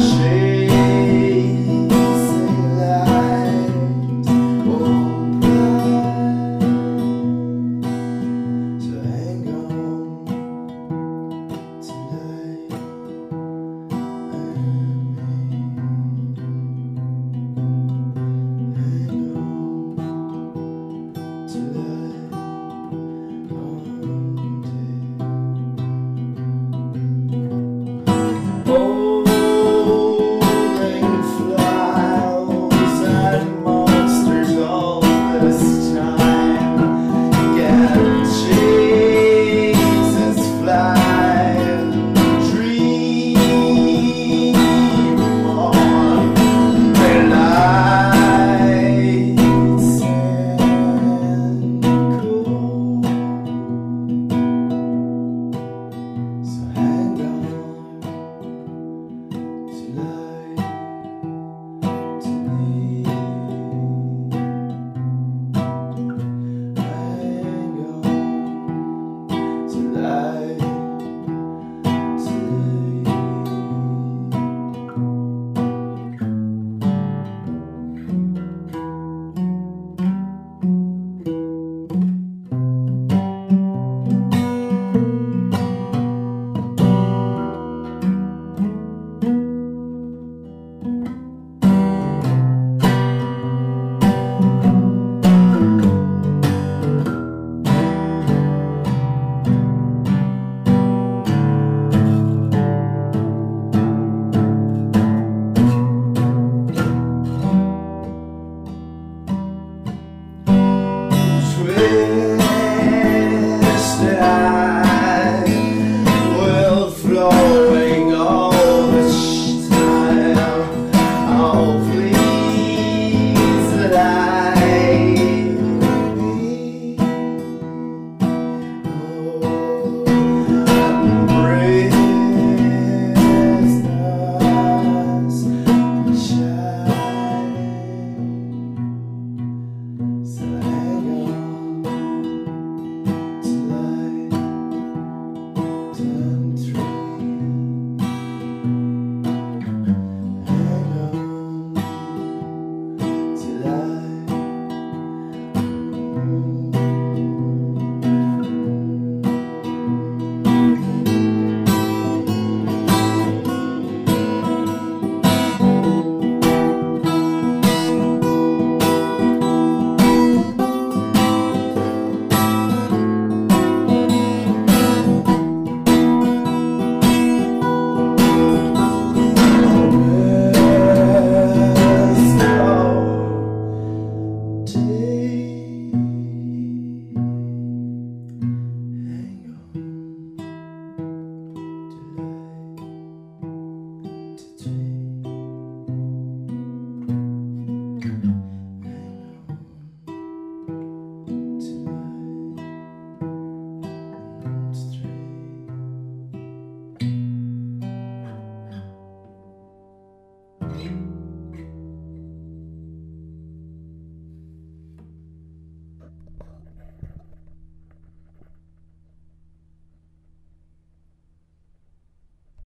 shade.